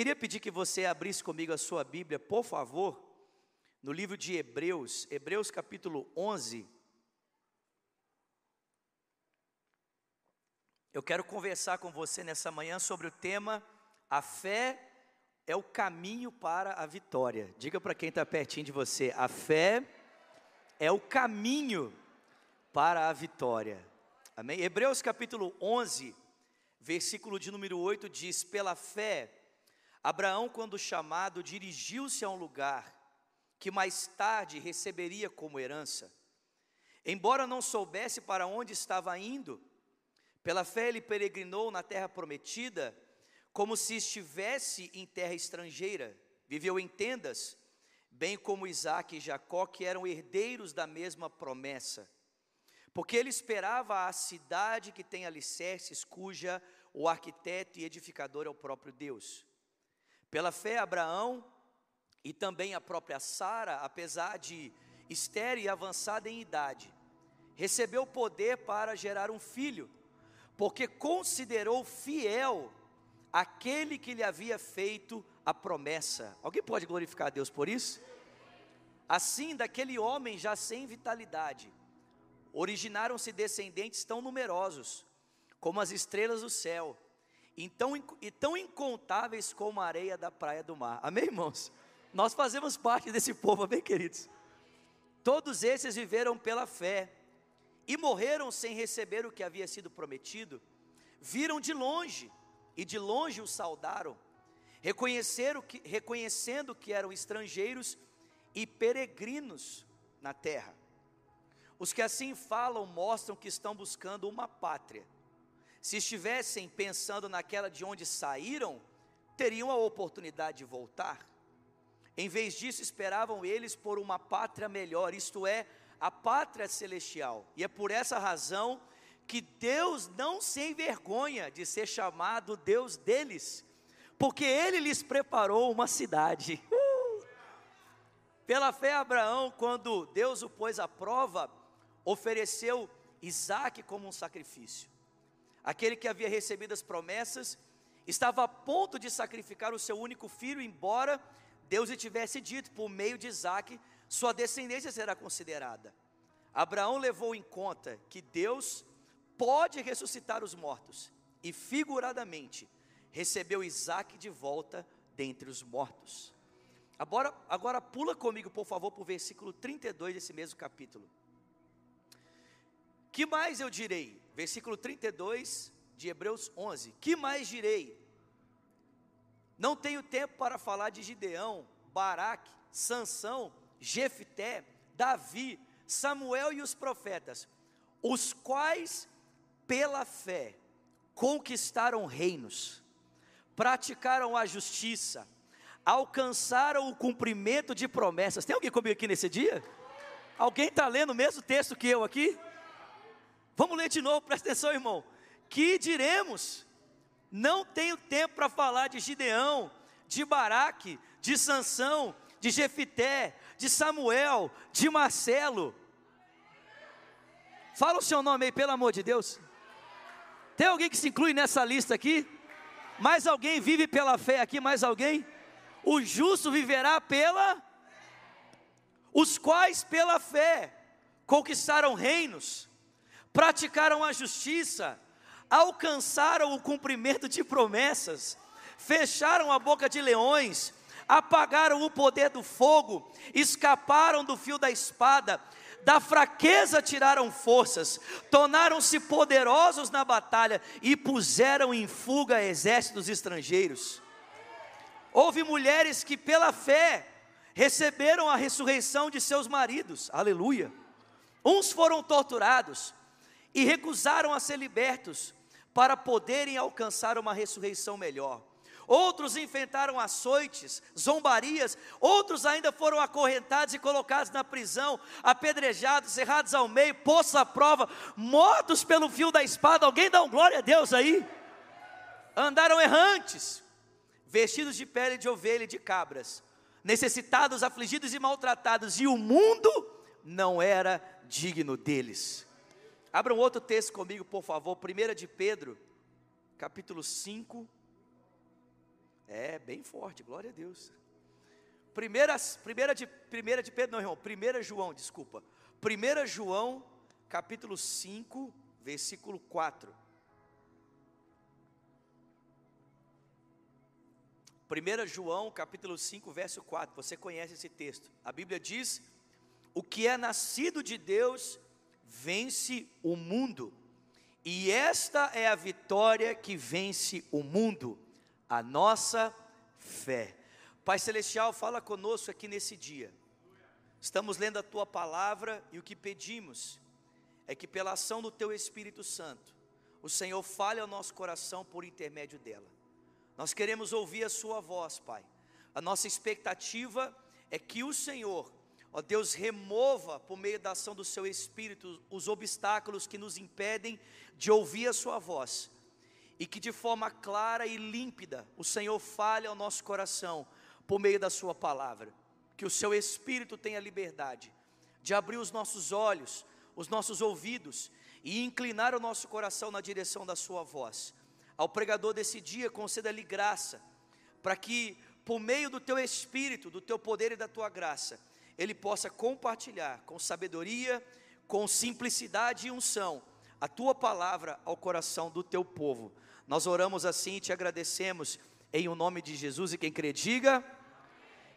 queria pedir que você abrisse comigo a sua Bíblia, por favor, no livro de Hebreus, Hebreus capítulo 11. Eu quero conversar com você nessa manhã sobre o tema A fé é o caminho para a vitória. Diga para quem está pertinho de você: a fé é o caminho para a vitória. Amém? Hebreus capítulo 11, versículo de número 8 diz: Pela fé, Abraão, quando chamado, dirigiu-se a um lugar que mais tarde receberia como herança. Embora não soubesse para onde estava indo, pela fé ele peregrinou na terra prometida, como se estivesse em terra estrangeira, viveu em tendas, bem como Isaac e Jacó, que eram herdeiros da mesma promessa. Porque ele esperava a cidade que tem alicerces, cuja o arquiteto e edificador é o próprio Deus. Pela fé, Abraão e também a própria Sara, apesar de estéril e avançada em idade, recebeu poder para gerar um filho, porque considerou fiel aquele que lhe havia feito a promessa. Alguém pode glorificar a Deus por isso? Assim, daquele homem já sem vitalidade, originaram-se descendentes tão numerosos como as estrelas do céu e tão, e tão incontáveis como a areia da praia do mar. Amém, irmãos? Nós fazemos parte desse povo, amém, queridos? Todos esses viveram pela fé e morreram sem receber o que havia sido prometido, viram de longe e de longe o saudaram, reconheceram que, reconhecendo que eram estrangeiros e peregrinos na terra. Os que assim falam mostram que estão buscando uma pátria. Se estivessem pensando naquela de onde saíram, teriam a oportunidade de voltar. Em vez disso, esperavam eles por uma pátria melhor, isto é, a pátria celestial. E é por essa razão que Deus não se envergonha de ser chamado Deus deles, porque Ele lhes preparou uma cidade. Uh! Pela fé, Abraão, quando Deus o pôs à prova, ofereceu Isaac como um sacrifício. Aquele que havia recebido as promessas estava a ponto de sacrificar o seu único filho, embora Deus lhe tivesse dito, por meio de Isaac, sua descendência será considerada. Abraão levou em conta que Deus pode ressuscitar os mortos, e figuradamente recebeu Isaac de volta dentre os mortos. Agora, agora pula comigo, por favor, para o versículo 32 desse mesmo capítulo. Que mais eu direi? Versículo 32 de Hebreus 11. Que mais direi? Não tenho tempo para falar de Gideão, Baraque, Sansão, Jefté, Davi, Samuel e os profetas, os quais pela fé conquistaram reinos, praticaram a justiça, alcançaram o cumprimento de promessas. Tem alguém comigo aqui nesse dia? Alguém está lendo o mesmo texto que eu aqui? Vamos ler de novo, presta atenção, irmão. Que diremos? Não tenho tempo para falar de Gideão, de Baraque, de Sansão, de Jefité, de Samuel, de Marcelo. Fala o seu nome aí, pelo amor de Deus. Tem alguém que se inclui nessa lista aqui? Mais alguém vive pela fé aqui? Mais alguém? O justo viverá pela. Os quais pela fé conquistaram reinos praticaram a justiça, alcançaram o cumprimento de promessas, fecharam a boca de leões, apagaram o poder do fogo, escaparam do fio da espada, da fraqueza tiraram forças, tornaram-se poderosos na batalha e puseram em fuga exércitos estrangeiros. Houve mulheres que, pela fé, receberam a ressurreição de seus maridos, aleluia. Uns foram torturados, e recusaram a ser libertos para poderem alcançar uma ressurreição melhor. Outros enfrentaram açoites, zombarias, outros ainda foram acorrentados e colocados na prisão, apedrejados, cerrados ao meio, poços à prova, mortos pelo fio da espada. Alguém dá um glória a Deus aí? Andaram errantes, vestidos de pele de ovelha e de cabras, necessitados, afligidos e maltratados, e o mundo não era digno deles. Abra um outro texto comigo, por favor, 1 de Pedro, capítulo 5. É, bem forte, glória a Deus. Primeira, primeira, de, primeira de Pedro, não, irmão, primeira João, desculpa. Primeira João, capítulo 5, versículo 4. 1 João capítulo 5, verso 4, você conhece esse texto. A Bíblia diz: O que é nascido de Deus vence o mundo, e esta é a vitória que vence o mundo, a nossa fé. Pai Celestial, fala conosco aqui nesse dia. Estamos lendo a tua palavra e o que pedimos é que, pela ação do teu Espírito Santo, o Senhor fale ao nosso coração por intermédio dela. Nós queremos ouvir a Sua voz, Pai. A nossa expectativa é que o Senhor, ó Deus, remova por meio da ação do Seu Espírito os obstáculos que nos impedem de ouvir a Sua voz. E que de forma clara e límpida o Senhor fale ao nosso coração por meio da Sua palavra. Que o Seu Espírito tenha liberdade de abrir os nossos olhos, os nossos ouvidos e inclinar o nosso coração na direção da Sua voz ao pregador desse dia, conceda-lhe graça, para que, por meio do teu espírito, do teu poder e da tua graça, ele possa compartilhar com sabedoria, com simplicidade e unção, a tua palavra ao coração do teu povo. Nós oramos assim e te agradecemos, em o nome de Jesus, e quem crê, diga.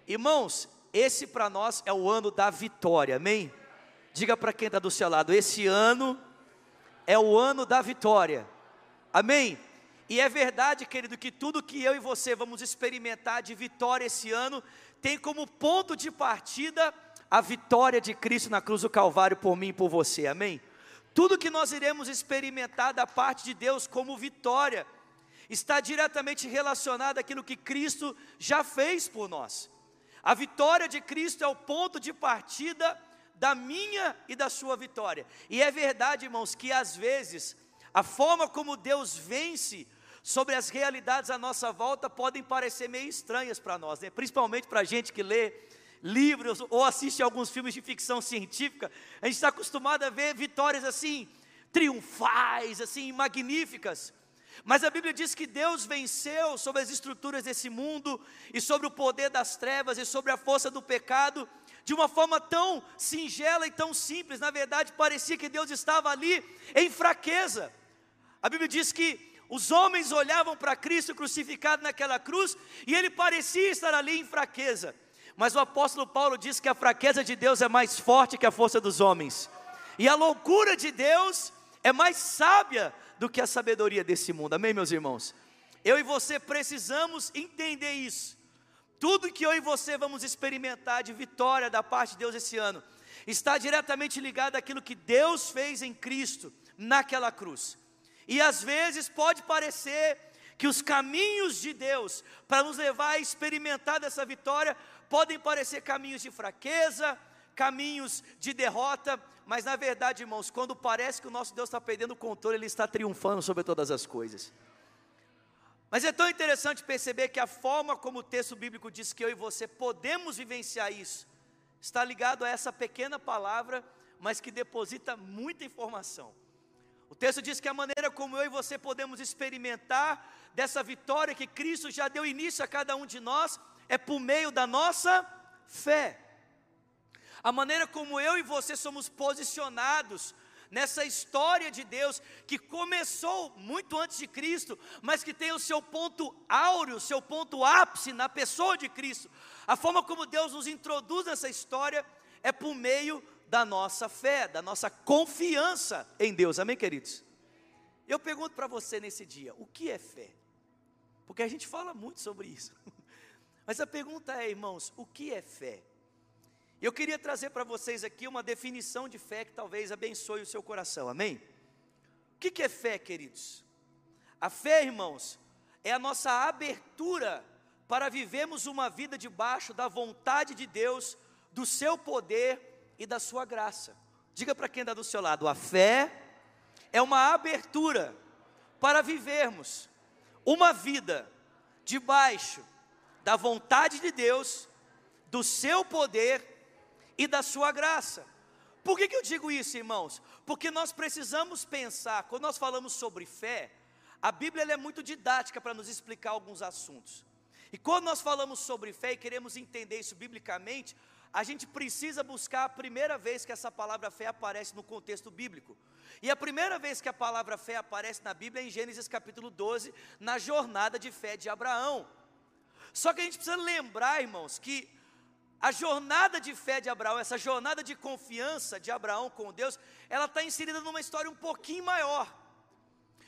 Irmãos, esse para nós é o ano da vitória, amém? Diga para quem está do seu lado: esse ano é o ano da vitória, amém? E é verdade, querido, que tudo que eu e você vamos experimentar de vitória esse ano tem como ponto de partida a vitória de Cristo na cruz do Calvário por mim e por você, amém? Tudo que nós iremos experimentar da parte de Deus como vitória está diretamente relacionado àquilo que Cristo já fez por nós. A vitória de Cristo é o ponto de partida da minha e da sua vitória. E é verdade, irmãos, que às vezes a forma como Deus vence sobre as realidades à nossa volta podem parecer meio estranhas para nós, né? principalmente para a gente que lê livros ou assiste alguns filmes de ficção científica. A gente está acostumado a ver vitórias assim, triunfais, assim, magníficas. Mas a Bíblia diz que Deus venceu sobre as estruturas desse mundo e sobre o poder das trevas e sobre a força do pecado de uma forma tão singela e tão simples. Na verdade, parecia que Deus estava ali em fraqueza. A Bíblia diz que os homens olhavam para Cristo crucificado naquela cruz e ele parecia estar ali em fraqueza. Mas o apóstolo Paulo diz que a fraqueza de Deus é mais forte que a força dos homens. E a loucura de Deus é mais sábia do que a sabedoria desse mundo. Amém, meus irmãos? Eu e você precisamos entender isso. Tudo que eu e você vamos experimentar de vitória da parte de Deus esse ano está diretamente ligado àquilo que Deus fez em Cristo naquela cruz. E às vezes pode parecer que os caminhos de Deus para nos levar a experimentar dessa vitória podem parecer caminhos de fraqueza, caminhos de derrota, mas na verdade, irmãos, quando parece que o nosso Deus está perdendo o controle, Ele está triunfando sobre todas as coisas. Mas é tão interessante perceber que a forma como o texto bíblico diz que eu e você podemos vivenciar isso, está ligado a essa pequena palavra, mas que deposita muita informação. O texto diz que a maneira como eu e você podemos experimentar dessa vitória que Cristo já deu início a cada um de nós é por meio da nossa fé. A maneira como eu e você somos posicionados nessa história de Deus que começou muito antes de Cristo, mas que tem o seu ponto áureo, seu ponto ápice na pessoa de Cristo. A forma como Deus nos introduz nessa história é por meio da nossa fé, da nossa confiança em Deus. Amém, queridos? Eu pergunto para você nesse dia: o que é fé? Porque a gente fala muito sobre isso. Mas a pergunta é, irmãos, o que é fé? Eu queria trazer para vocês aqui uma definição de fé que talvez abençoe o seu coração, amém? O que é fé, queridos? A fé, irmãos, é a nossa abertura para vivermos uma vida debaixo da vontade de Deus, do seu poder e da sua graça. Diga para quem está do seu lado: a fé é uma abertura para vivermos uma vida debaixo da vontade de Deus, do seu poder e da sua graça. Por que, que eu digo isso, irmãos? Porque nós precisamos pensar, quando nós falamos sobre fé, a Bíblia é muito didática para nos explicar alguns assuntos. E quando nós falamos sobre fé e queremos entender isso biblicamente, a gente precisa buscar a primeira vez que essa palavra fé aparece no contexto bíblico. E a primeira vez que a palavra fé aparece na Bíblia é em Gênesis capítulo 12, na jornada de fé de Abraão. Só que a gente precisa lembrar, irmãos, que a jornada de fé de Abraão, essa jornada de confiança de Abraão com Deus, ela está inserida numa história um pouquinho maior.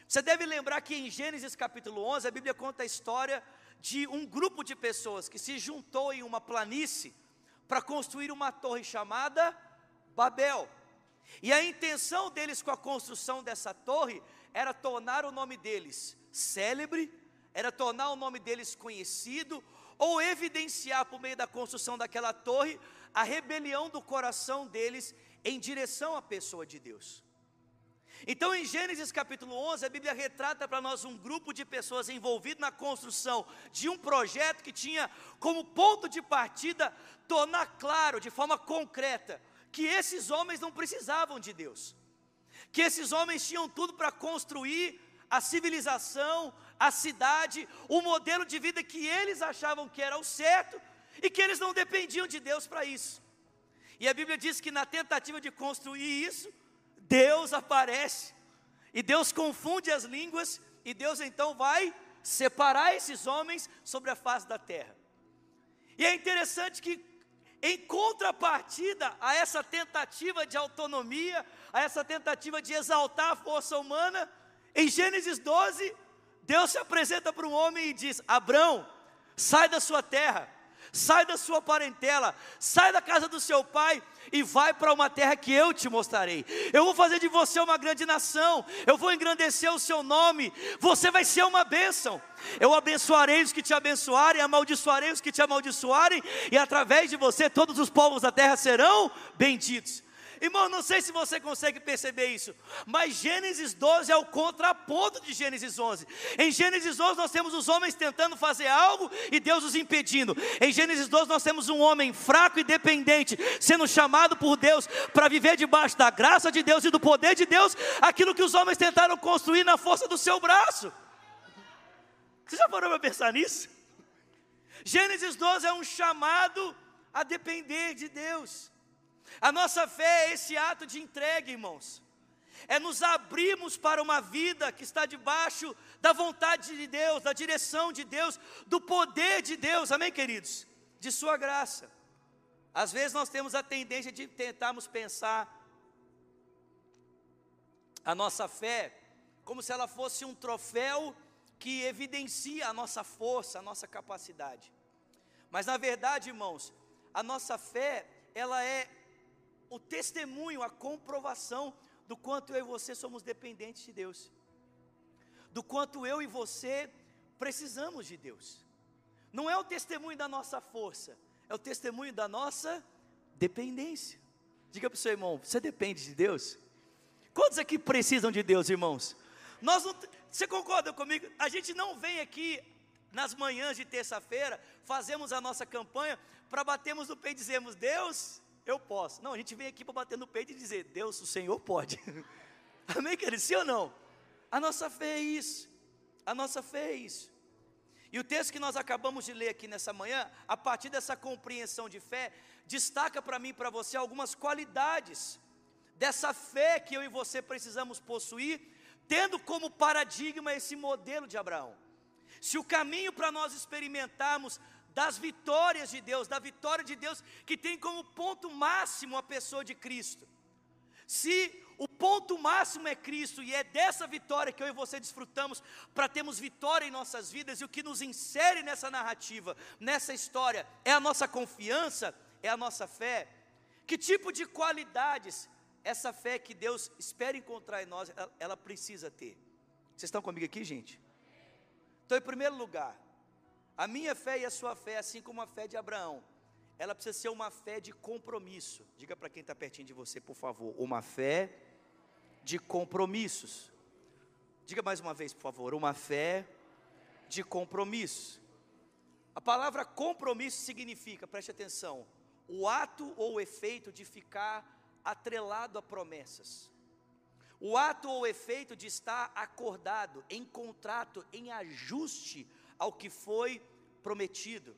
Você deve lembrar que em Gênesis capítulo 11, a Bíblia conta a história de um grupo de pessoas que se juntou em uma planície para construir uma torre chamada Babel. E a intenção deles com a construção dessa torre era tornar o nome deles célebre, era tornar o nome deles conhecido, ou evidenciar por meio da construção daquela torre a rebelião do coração deles em direção à pessoa de Deus. Então, em Gênesis capítulo 11, a Bíblia retrata para nós um grupo de pessoas envolvido na construção de um projeto que tinha como ponto de partida tornar claro, de forma concreta, que esses homens não precisavam de Deus, que esses homens tinham tudo para construir a civilização, a cidade, o modelo de vida que eles achavam que era o certo e que eles não dependiam de Deus para isso. E a Bíblia diz que na tentativa de construir isso, Deus aparece, e Deus confunde as línguas, e Deus então vai separar esses homens sobre a face da terra. E é interessante que, em contrapartida a essa tentativa de autonomia, a essa tentativa de exaltar a força humana, em Gênesis 12, Deus se apresenta para um homem e diz: Abrão, sai da sua terra, sai da sua parentela, sai da casa do seu pai e vai para uma terra que eu te mostrarei. Eu vou fazer de você uma grande nação, eu vou engrandecer o seu nome, você vai ser uma bênção. Eu abençoarei os que te abençoarem, amaldiçoarei os que te amaldiçoarem, e através de você todos os povos da terra serão benditos. Irmão, não sei se você consegue perceber isso, mas Gênesis 12 é o contraponto de Gênesis 11. Em Gênesis 11 nós temos os homens tentando fazer algo e Deus os impedindo. Em Gênesis 12 nós temos um homem fraco e dependente sendo chamado por Deus para viver debaixo da graça de Deus e do poder de Deus, aquilo que os homens tentaram construir na força do seu braço. Você já parou para pensar nisso? Gênesis 12 é um chamado a depender de Deus. A nossa fé é esse ato de entrega, irmãos. É nos abrirmos para uma vida que está debaixo da vontade de Deus, da direção de Deus, do poder de Deus, amém, queridos? De Sua graça. Às vezes nós temos a tendência de tentarmos pensar a nossa fé como se ela fosse um troféu que evidencia a nossa força, a nossa capacidade. Mas na verdade, irmãos, a nossa fé, ela é o testemunho, a comprovação do quanto eu e você somos dependentes de Deus, do quanto eu e você precisamos de Deus. Não é o testemunho da nossa força, é o testemunho da nossa dependência. Diga para o seu irmão: você depende de Deus? Quantos aqui precisam de Deus, irmãos? Nós não, você concorda comigo? A gente não vem aqui nas manhãs de terça-feira, fazemos a nossa campanha para batermos no peito e dizermos: Deus, eu posso. Não, a gente vem aqui para bater no peito e dizer: Deus, o Senhor pode. Amém, querido? Sim ou não? A nossa fé é isso. A nossa fé é isso. E o texto que nós acabamos de ler aqui nessa manhã, a partir dessa compreensão de fé, destaca para mim e para você algumas qualidades dessa fé que eu e você precisamos possuir, tendo como paradigma esse modelo de Abraão. Se o caminho para nós experimentarmos das vitórias de Deus, da vitória de Deus que tem como ponto máximo a pessoa de Cristo. Se o ponto máximo é Cristo e é dessa vitória que eu e você desfrutamos para termos vitória em nossas vidas e o que nos insere nessa narrativa, nessa história, é a nossa confiança, é a nossa fé. Que tipo de qualidades essa fé que Deus espera encontrar em nós, ela, ela precisa ter? Vocês estão comigo aqui, gente? Então, em primeiro lugar, a minha fé e a sua fé, assim como a fé de Abraão, ela precisa ser uma fé de compromisso. Diga para quem está pertinho de você, por favor, uma fé de compromissos. Diga mais uma vez, por favor, uma fé de compromisso. A palavra compromisso significa, preste atenção, o ato ou o efeito de ficar atrelado a promessas. O ato ou efeito de estar acordado, em contrato, em ajuste ao que foi prometido.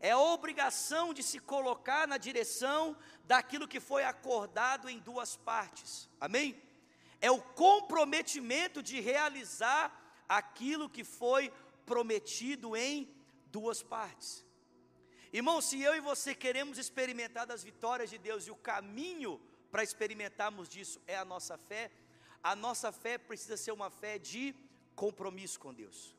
É a obrigação de se colocar na direção daquilo que foi acordado em duas partes. Amém? É o comprometimento de realizar aquilo que foi prometido em duas partes. Irmão, se eu e você queremos experimentar das vitórias de Deus e o caminho para experimentarmos disso é a nossa fé, a nossa fé precisa ser uma fé de compromisso com Deus.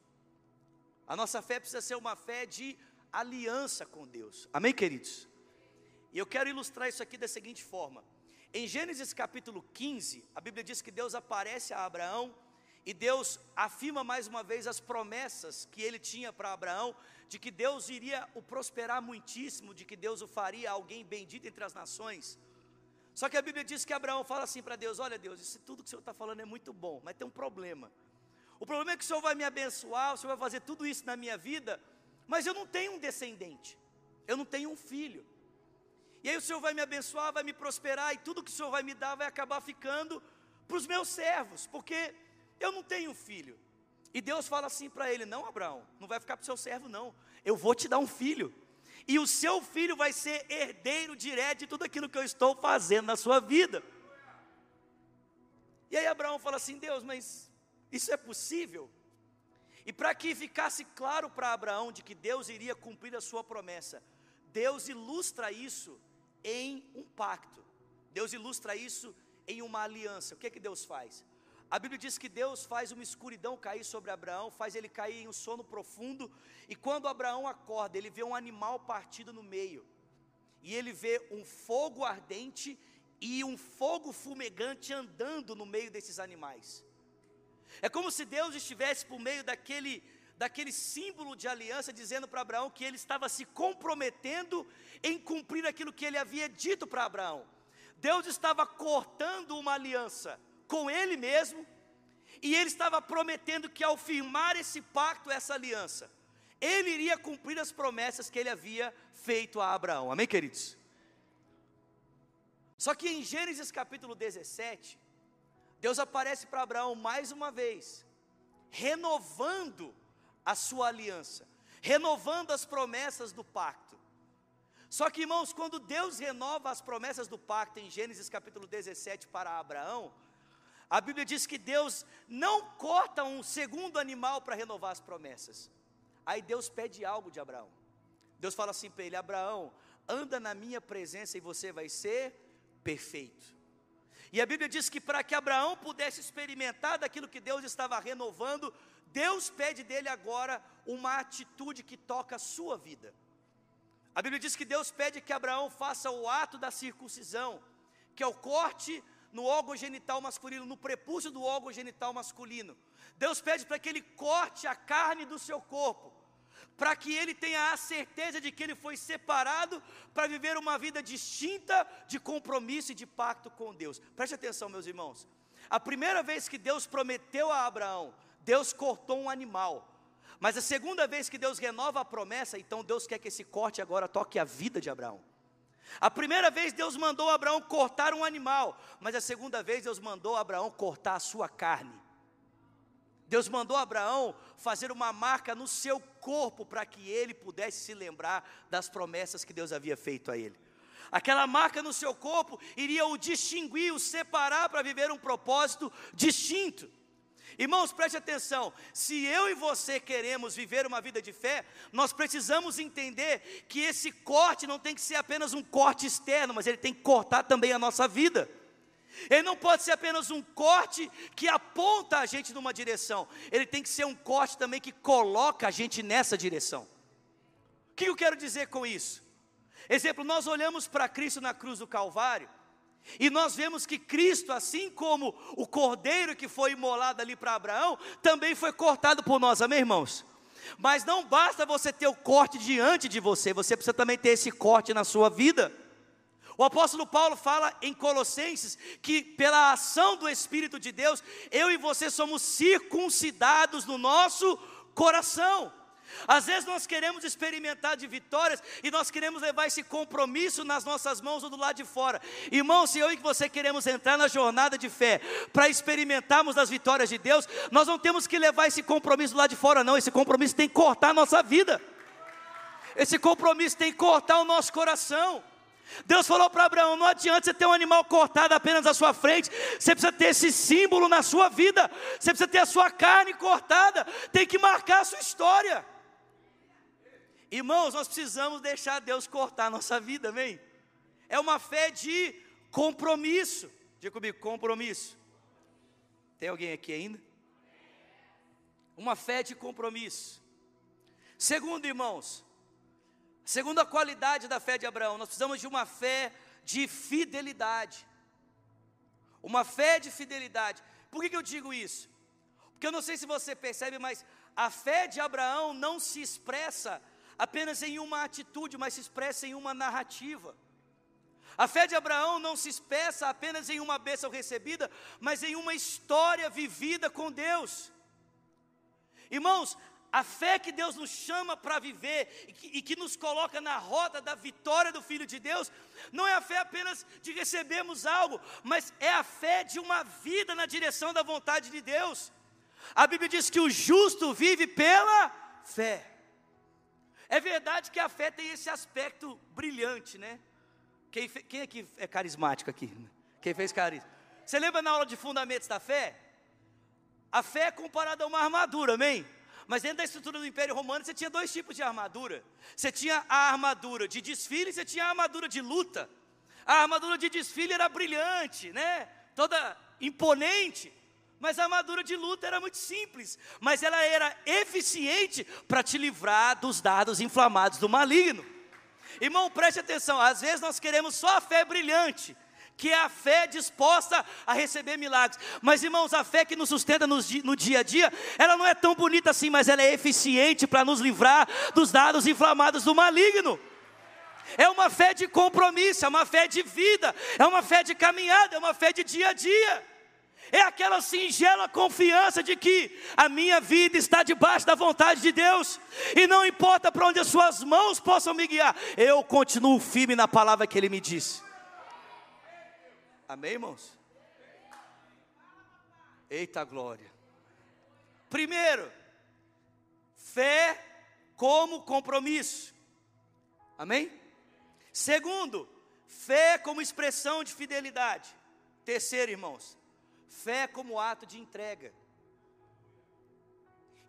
A nossa fé precisa ser uma fé de aliança com Deus. Amém, queridos? E eu quero ilustrar isso aqui da seguinte forma. Em Gênesis capítulo 15, a Bíblia diz que Deus aparece a Abraão e Deus afirma mais uma vez as promessas que ele tinha para Abraão, de que Deus iria o prosperar muitíssimo, de que Deus o faria alguém bendito entre as nações. Só que a Bíblia diz que Abraão fala assim para Deus: Olha, Deus, isso tudo que o Senhor está falando é muito bom, mas tem um problema. O problema é que o Senhor vai me abençoar, o Senhor vai fazer tudo isso na minha vida, mas eu não tenho um descendente, eu não tenho um filho. E aí o Senhor vai me abençoar, vai me prosperar, e tudo que o Senhor vai me dar vai acabar ficando para os meus servos, porque eu não tenho filho. E Deus fala assim para ele: Não, Abraão, não vai ficar para o seu servo, não. Eu vou te dar um filho. E o seu filho vai ser herdeiro direto de tudo aquilo que eu estou fazendo na sua vida. E aí Abraão fala assim: Deus, mas isso é possível? E para que ficasse claro para Abraão de que Deus iria cumprir a sua promessa, Deus ilustra isso em um pacto. Deus ilustra isso em uma aliança. O que é que Deus faz? A Bíblia diz que Deus faz uma escuridão cair sobre Abraão, faz ele cair em um sono profundo, e quando Abraão acorda, ele vê um animal partido no meio, e ele vê um fogo ardente e um fogo fumegante andando no meio desses animais. É como se Deus estivesse por meio daquele, daquele símbolo de aliança, dizendo para Abraão que ele estava se comprometendo em cumprir aquilo que ele havia dito para Abraão. Deus estava cortando uma aliança com ele mesmo, e ele estava prometendo que ao firmar esse pacto, essa aliança, ele iria cumprir as promessas que ele havia feito a Abraão. Amém, queridos? Só que em Gênesis capítulo 17, Deus aparece para Abraão mais uma vez, renovando a sua aliança, renovando as promessas do pacto. Só que, irmãos, quando Deus renova as promessas do pacto em Gênesis capítulo 17 para Abraão, a Bíblia diz que Deus não corta um segundo animal para renovar as promessas. Aí Deus pede algo de Abraão. Deus fala assim para ele: Abraão, anda na minha presença e você vai ser perfeito. E a Bíblia diz que para que Abraão pudesse experimentar daquilo que Deus estava renovando, Deus pede dele agora uma atitude que toca a sua vida. A Bíblia diz que Deus pede que Abraão faça o ato da circuncisão, que é o corte no órgão genital masculino, no prepúcio do órgão genital masculino. Deus pede para que ele corte a carne do seu corpo, para que ele tenha a certeza de que ele foi separado para viver uma vida distinta de compromisso e de pacto com Deus. Preste atenção, meus irmãos. A primeira vez que Deus prometeu a Abraão, Deus cortou um animal. Mas a segunda vez que Deus renova a promessa, então Deus quer que esse corte agora toque a vida de Abraão. A primeira vez Deus mandou Abraão cortar um animal, mas a segunda vez Deus mandou Abraão cortar a sua carne. Deus mandou Abraão fazer uma marca no seu corpo para que ele pudesse se lembrar das promessas que Deus havia feito a ele. Aquela marca no seu corpo iria o distinguir, o separar para viver um propósito distinto. Irmãos, preste atenção: se eu e você queremos viver uma vida de fé, nós precisamos entender que esse corte não tem que ser apenas um corte externo, mas ele tem que cortar também a nossa vida. Ele não pode ser apenas um corte que aponta a gente numa direção, ele tem que ser um corte também que coloca a gente nessa direção. O que eu quero dizer com isso? Exemplo, nós olhamos para Cristo na cruz do Calvário, e nós vemos que Cristo, assim como o cordeiro que foi imolado ali para Abraão, também foi cortado por nós, amém, irmãos? Mas não basta você ter o corte diante de você, você precisa também ter esse corte na sua vida. O apóstolo Paulo fala em Colossenses que, pela ação do Espírito de Deus, eu e você somos circuncidados no nosso coração. Às vezes nós queremos experimentar de vitórias e nós queremos levar esse compromisso nas nossas mãos ou do lado de fora. Irmão, se eu e você queremos entrar na jornada de fé para experimentarmos as vitórias de Deus, nós não temos que levar esse compromisso lado de fora, não. Esse compromisso tem que cortar a nossa vida. esse compromisso tem que cortar o nosso coração. Deus falou para Abraão: não adianta você ter um animal cortado apenas à sua frente, você precisa ter esse símbolo na sua vida, você precisa ter a sua carne cortada, tem que marcar a sua história. Irmãos, nós precisamos deixar Deus cortar a nossa vida, amém? É uma fé de compromisso. Diga comigo, compromisso. Tem alguém aqui ainda? Uma fé de compromisso. Segundo, irmãos, Segundo a qualidade da fé de Abraão, nós precisamos de uma fé de fidelidade. Uma fé de fidelidade. Por que, que eu digo isso? Porque eu não sei se você percebe, mas a fé de Abraão não se expressa apenas em uma atitude, mas se expressa em uma narrativa. A fé de Abraão não se expressa apenas em uma bênção recebida, mas em uma história vivida com Deus. Irmãos, a fé que Deus nos chama para viver e que, e que, nos coloca na roda da vitória do Filho de Deus, não é a fé apenas de recebermos algo, mas é a fé de uma vida na direção da vontade de Deus. A Bíblia diz que o justo vive pela fé. É verdade que a fé tem esse aspecto brilhante, né? Quem, quem aqui é carismático aqui? Quem fez carisma? Você lembra na aula de fundamentos da fé? A fé é comparada a uma armadura, amém? Mas dentro da estrutura do Império Romano você tinha dois tipos de armadura. Você tinha a armadura de desfile e você tinha a armadura de luta. A armadura de desfile era brilhante, né? Toda imponente. Mas a armadura de luta era muito simples, mas ela era eficiente para te livrar dos dados inflamados do maligno. Irmão, preste atenção, às vezes nós queremos só a fé brilhante, que é a fé disposta a receber milagres. Mas, irmãos, a fé que nos sustenta no, no dia a dia, ela não é tão bonita assim, mas ela é eficiente para nos livrar dos dados inflamados do maligno. É uma fé de compromisso, é uma fé de vida, é uma fé de caminhada, é uma fé de dia a dia. É aquela singela confiança de que a minha vida está debaixo da vontade de Deus, e não importa para onde as suas mãos possam me guiar, eu continuo firme na palavra que Ele me disse. Amém, irmãos? Eita glória. Primeiro, fé como compromisso. Amém? Segundo, fé como expressão de fidelidade. Terceiro, irmãos, fé como ato de entrega.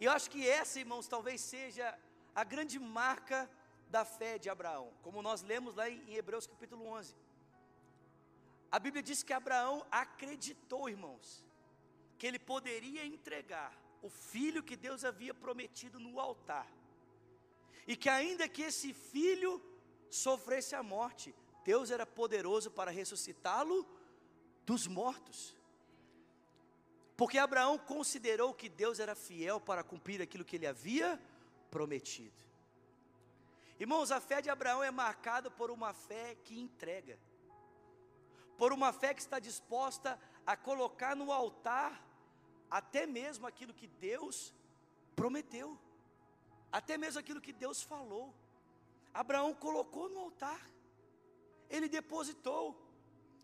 E eu acho que essa, irmãos, talvez seja a grande marca da fé de Abraão, como nós lemos lá em Hebreus capítulo 11. A Bíblia diz que Abraão acreditou, irmãos, que ele poderia entregar o filho que Deus havia prometido no altar. E que ainda que esse filho sofresse a morte, Deus era poderoso para ressuscitá-lo dos mortos. Porque Abraão considerou que Deus era fiel para cumprir aquilo que ele havia prometido. Irmãos, a fé de Abraão é marcada por uma fé que entrega por uma fé que está disposta a colocar no altar até mesmo aquilo que Deus prometeu, até mesmo aquilo que Deus falou. Abraão colocou no altar, ele depositou,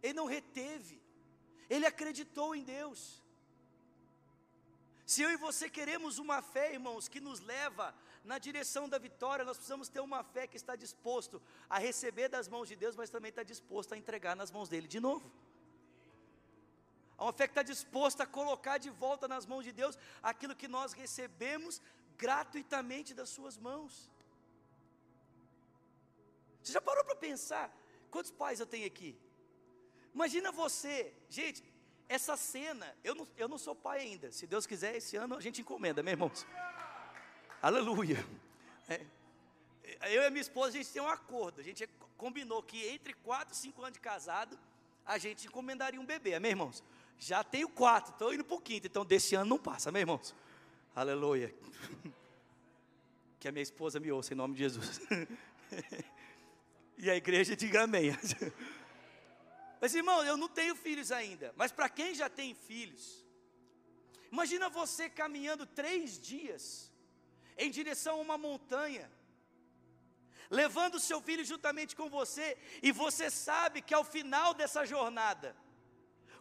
ele não reteve, ele acreditou em Deus. Se eu e você queremos uma fé, irmãos, que nos leva na direção da vitória, nós precisamos ter uma fé que está disposto a receber das mãos de Deus, mas também está disposto a entregar nas mãos dele de novo. Uma fé que está disposta a colocar de volta nas mãos de Deus aquilo que nós recebemos gratuitamente das suas mãos. Você já parou para pensar? Quantos pais eu tenho aqui? Imagina você, gente, essa cena, eu não, eu não sou pai ainda. Se Deus quiser, esse ano a gente encomenda, meus irmãos. Aleluia. É, eu e a minha esposa, a gente tem um acordo. A gente combinou que entre 4 e 5 anos de casado, a gente encomendaria um bebê, amém, irmãos? Já tenho quatro, estou indo para o quinto, então desse ano não passa, amém, irmãos? Aleluia. Que a minha esposa me ouça em nome de Jesus. E a igreja diga amém. Mas irmão, eu não tenho filhos ainda, mas para quem já tem filhos, imagina você caminhando três dias em direção a uma montanha, levando seu filho juntamente com você, e você sabe que ao final dessa jornada,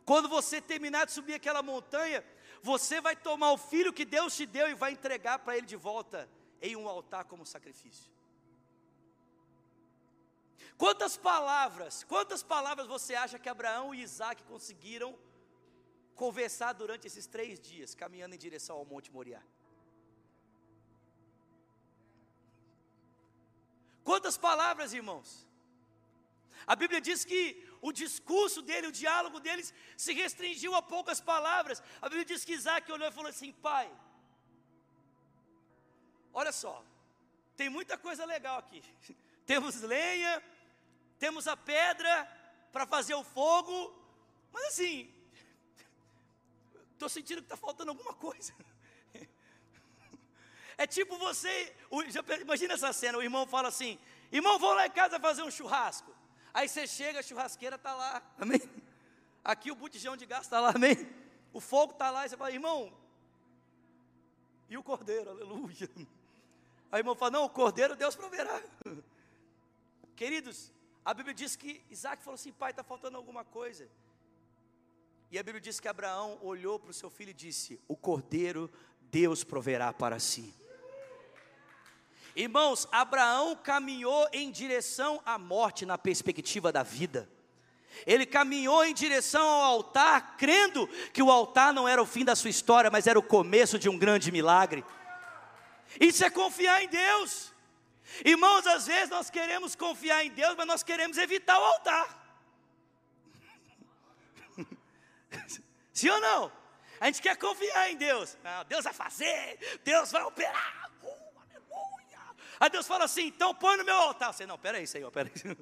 quando você terminar de subir aquela montanha, você vai tomar o filho que Deus te deu e vai entregar para ele de volta em um altar como sacrifício. Quantas palavras, quantas palavras você acha que Abraão e Isaac conseguiram conversar durante esses três dias, caminhando em direção ao Monte Moriá? Quantas palavras, irmãos? A Bíblia diz que o discurso dele, o diálogo deles se restringiu a poucas palavras. A Bíblia diz que Isaac olhou e falou assim: Pai, olha só, tem muita coisa legal aqui. Temos lenha, temos a pedra para fazer o fogo, mas assim, estou sentindo que está faltando alguma coisa. É tipo você, imagina essa cena, o irmão fala assim, irmão, vou lá em casa fazer um churrasco. Aí você chega, a churrasqueira está lá, amém? Aqui o botijão de gás está lá, amém? O fogo está lá, e você fala, irmão, e o cordeiro, aleluia. Aí o irmão fala, não, o cordeiro Deus proverá. Queridos, a Bíblia diz que Isaac falou assim: pai, está faltando alguma coisa. E a Bíblia diz que Abraão olhou para o seu filho e disse: O cordeiro Deus proverá para si. Irmãos, Abraão caminhou em direção à morte na perspectiva da vida. Ele caminhou em direção ao altar, crendo que o altar não era o fim da sua história, mas era o começo de um grande milagre. Isso é confiar em Deus. Irmãos, às vezes nós queremos confiar em Deus, mas nós queremos evitar o altar. Sim ou não? A gente quer confiar em Deus. Não, Deus vai fazer, Deus vai operar. Aí Deus fala assim: então põe no meu altar. Você, não, peraí, Senhor, peraí.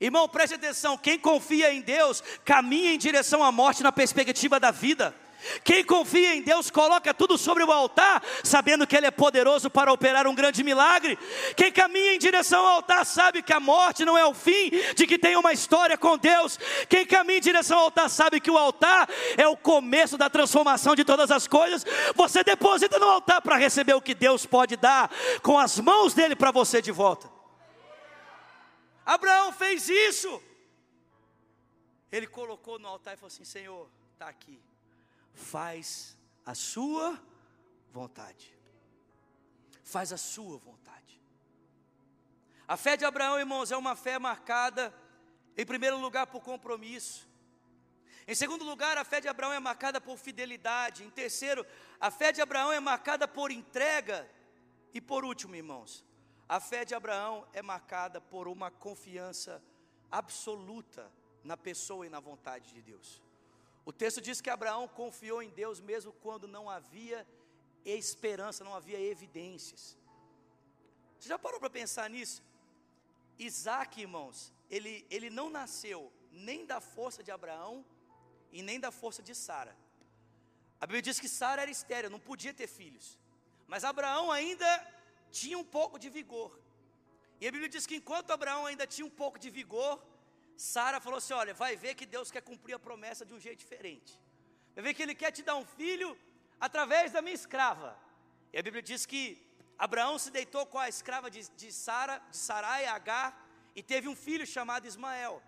Irmão, preste atenção: quem confia em Deus caminha em direção à morte na perspectiva da vida. Quem confia em Deus coloca tudo sobre o altar, sabendo que Ele é poderoso para operar um grande milagre. Quem caminha em direção ao altar sabe que a morte não é o fim, de que tem uma história com Deus. Quem caminha em direção ao altar sabe que o altar é o começo da transformação de todas as coisas. Você deposita no altar para receber o que Deus pode dar com as mãos dele para você de volta. Abraão fez isso. Ele colocou no altar e falou assim: Senhor, está aqui faz a sua vontade. Faz a sua vontade. A fé de Abraão, irmãos, é uma fé marcada, em primeiro lugar, por compromisso. Em segundo lugar, a fé de Abraão é marcada por fidelidade. Em terceiro, a fé de Abraão é marcada por entrega. E por último, irmãos, a fé de Abraão é marcada por uma confiança absoluta na pessoa e na vontade de Deus. O texto diz que Abraão confiou em Deus mesmo quando não havia esperança, não havia evidências. Você já parou para pensar nisso? Isaac, irmãos, ele, ele não nasceu nem da força de Abraão e nem da força de Sara. A Bíblia diz que Sara era estéril, não podia ter filhos. Mas Abraão ainda tinha um pouco de vigor. E a Bíblia diz que enquanto Abraão ainda tinha um pouco de vigor, Sara falou assim: Olha, vai ver que Deus quer cumprir a promessa de um jeito diferente. Vai ver que Ele quer te dar um filho através da minha escrava. E a Bíblia diz que Abraão se deitou com a escrava de, de Sara, de Sarai, Agar, e teve um filho chamado Ismael.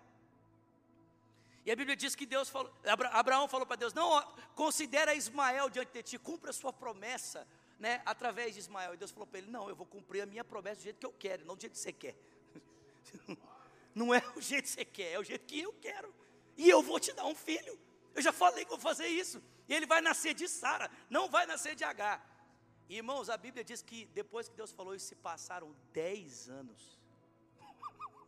E a Bíblia diz que Deus falou, Abraão falou para Deus: Não, considera Ismael diante de ti, cumpra a sua promessa, né, através de Ismael. E Deus falou para ele: Não, eu vou cumprir a minha promessa do jeito que eu quero, não do jeito que você quer. Não é o jeito que você quer, é o jeito que eu quero. E eu vou te dar um filho. Eu já falei que vou fazer isso. E ele vai nascer de Sara, não vai nascer de H. Irmãos, a Bíblia diz que depois que Deus falou isso, se passaram dez anos.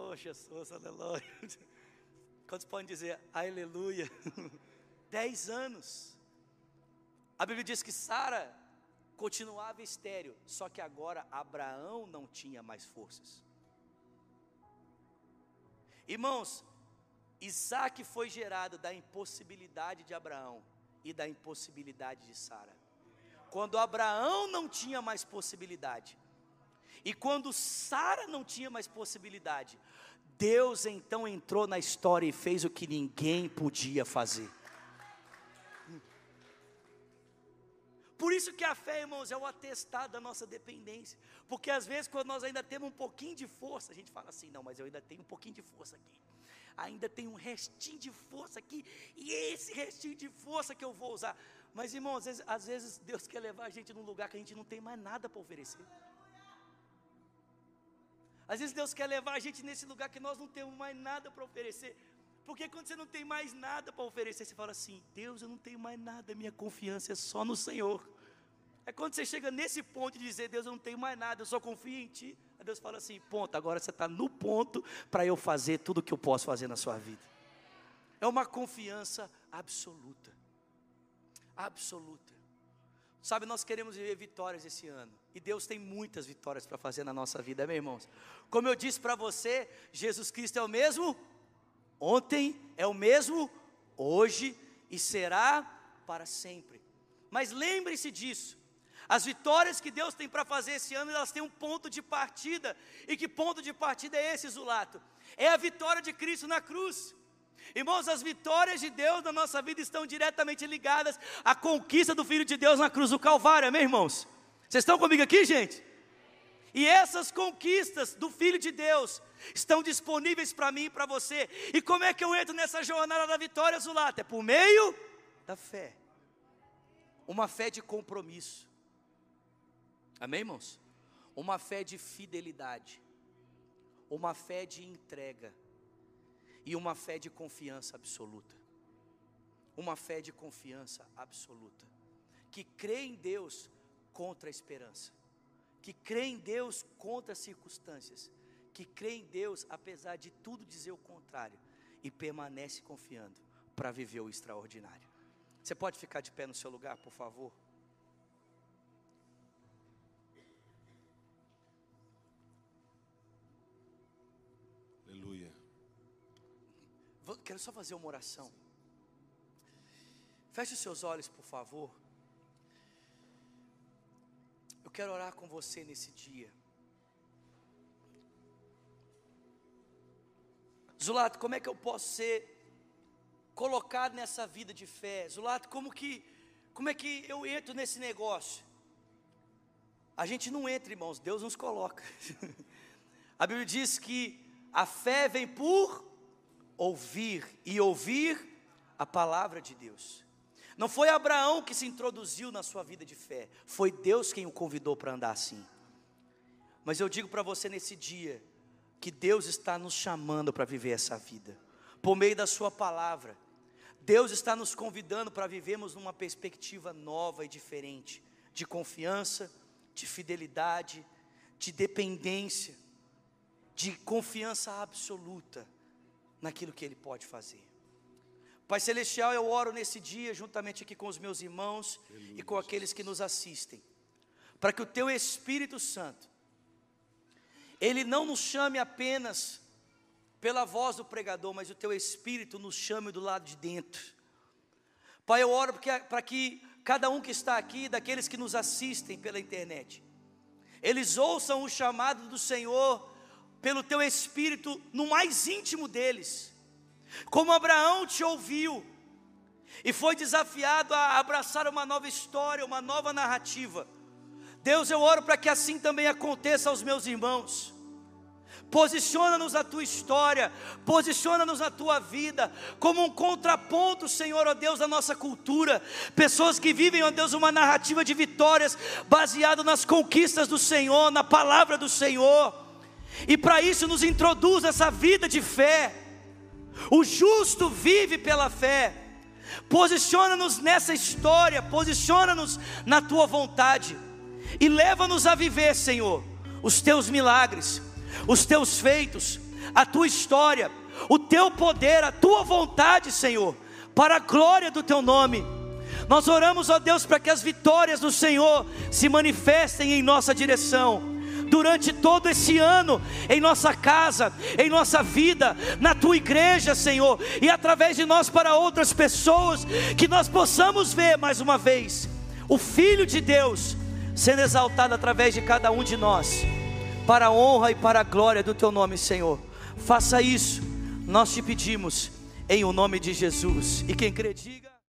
Oh, Jesus, aleluia. Quantos podem dizer aleluia? Dez anos. A Bíblia diz que Sara continuava estéreo, só que agora Abraão não tinha mais forças. Irmãos, Isaac foi gerado da impossibilidade de Abraão e da impossibilidade de Sara. Quando Abraão não tinha mais possibilidade, e quando Sara não tinha mais possibilidade, Deus então entrou na história e fez o que ninguém podia fazer. Por isso que a fé, irmãos, é o atestado da nossa dependência. Porque às vezes, quando nós ainda temos um pouquinho de força, a gente fala assim: não, mas eu ainda tenho um pouquinho de força aqui. Ainda tem um restinho de força aqui. E é esse restinho de força que eu vou usar. Mas, irmãos, às vezes, às vezes Deus quer levar a gente num lugar que a gente não tem mais nada para oferecer. Às vezes Deus quer levar a gente nesse lugar que nós não temos mais nada para oferecer. Porque quando você não tem mais nada para oferecer, você fala assim: Deus, eu não tenho mais nada, minha confiança é só no Senhor. É quando você chega nesse ponto de dizer: Deus, eu não tenho mais nada, eu só confio em Ti. Aí Deus fala assim: ponto, agora você está no ponto para eu fazer tudo o que eu posso fazer na sua vida. É uma confiança absoluta. Absoluta. Sabe, nós queremos viver vitórias esse ano. E Deus tem muitas vitórias para fazer na nossa vida, meus irmãos. Como eu disse para você, Jesus Cristo é o mesmo ontem, é o mesmo hoje e será para sempre. Mas lembre-se disso. As vitórias que Deus tem para fazer esse ano, elas têm um ponto de partida. E que ponto de partida é esse, Zulato? É a vitória de Cristo na cruz. Irmãos, as vitórias de Deus na nossa vida estão diretamente ligadas à conquista do Filho de Deus na cruz do Calvário, amém, irmãos? Vocês estão comigo aqui, gente? E essas conquistas do Filho de Deus estão disponíveis para mim e para você. E como é que eu entro nessa jornada da vitória, Zulata? É por meio da fé. Uma fé de compromisso. Amém, irmãos? Uma fé de fidelidade. Uma fé de entrega. E uma fé de confiança absoluta. Uma fé de confiança absoluta. Que crê em Deus contra a esperança. Que crê em Deus contra as circunstâncias que crê em Deus, apesar de tudo dizer o contrário, e permanece confiando para viver o extraordinário. Você pode ficar de pé no seu lugar, por favor? Aleluia. Quero só fazer uma oração. Feche os seus olhos, por favor. Eu quero orar com você nesse dia. Zulato, como é que eu posso ser colocado nessa vida de fé? Zulato, como que como é que eu entro nesse negócio? A gente não entra, irmãos, Deus nos coloca. a Bíblia diz que a fé vem por ouvir e ouvir a palavra de Deus. Não foi Abraão que se introduziu na sua vida de fé, foi Deus quem o convidou para andar assim. Mas eu digo para você nesse dia, que Deus está nos chamando para viver essa vida, por meio da Sua palavra. Deus está nos convidando para vivermos numa perspectiva nova e diferente, de confiança, de fidelidade, de dependência, de confiança absoluta naquilo que Ele pode fazer. Pai Celestial, eu oro nesse dia, juntamente aqui com os meus irmãos e com aqueles que nos assistem, para que o Teu Espírito Santo ele não nos chame apenas pela voz do pregador, mas o teu espírito nos chame do lado de dentro. Pai, eu oro para que cada um que está aqui, daqueles que nos assistem pela internet, eles ouçam o chamado do Senhor pelo teu espírito no mais íntimo deles. Como Abraão te ouviu e foi desafiado a abraçar uma nova história, uma nova narrativa. Deus, eu oro para que assim também aconteça aos meus irmãos. Posiciona-nos a tua história, posiciona-nos a tua vida, como um contraponto, Senhor, ó Deus, da nossa cultura. Pessoas que vivem, ó Deus, uma narrativa de vitórias, baseada nas conquistas do Senhor, na palavra do Senhor. E para isso nos introduz essa vida de fé. O justo vive pela fé. Posiciona-nos nessa história, posiciona-nos na tua vontade e leva-nos a viver, Senhor, os teus milagres, os teus feitos, a tua história, o teu poder, a tua vontade, Senhor, para a glória do teu nome. Nós oramos, ó Deus, para que as vitórias do Senhor se manifestem em nossa direção durante todo esse ano, em nossa casa, em nossa vida, na tua igreja, Senhor, e através de nós para outras pessoas, que nós possamos ver mais uma vez o Filho de Deus sendo exaltado através de cada um de nós, para a honra e para a glória do teu nome, Senhor. Faça isso, nós te pedimos, em o nome de Jesus. E quem crê, diga.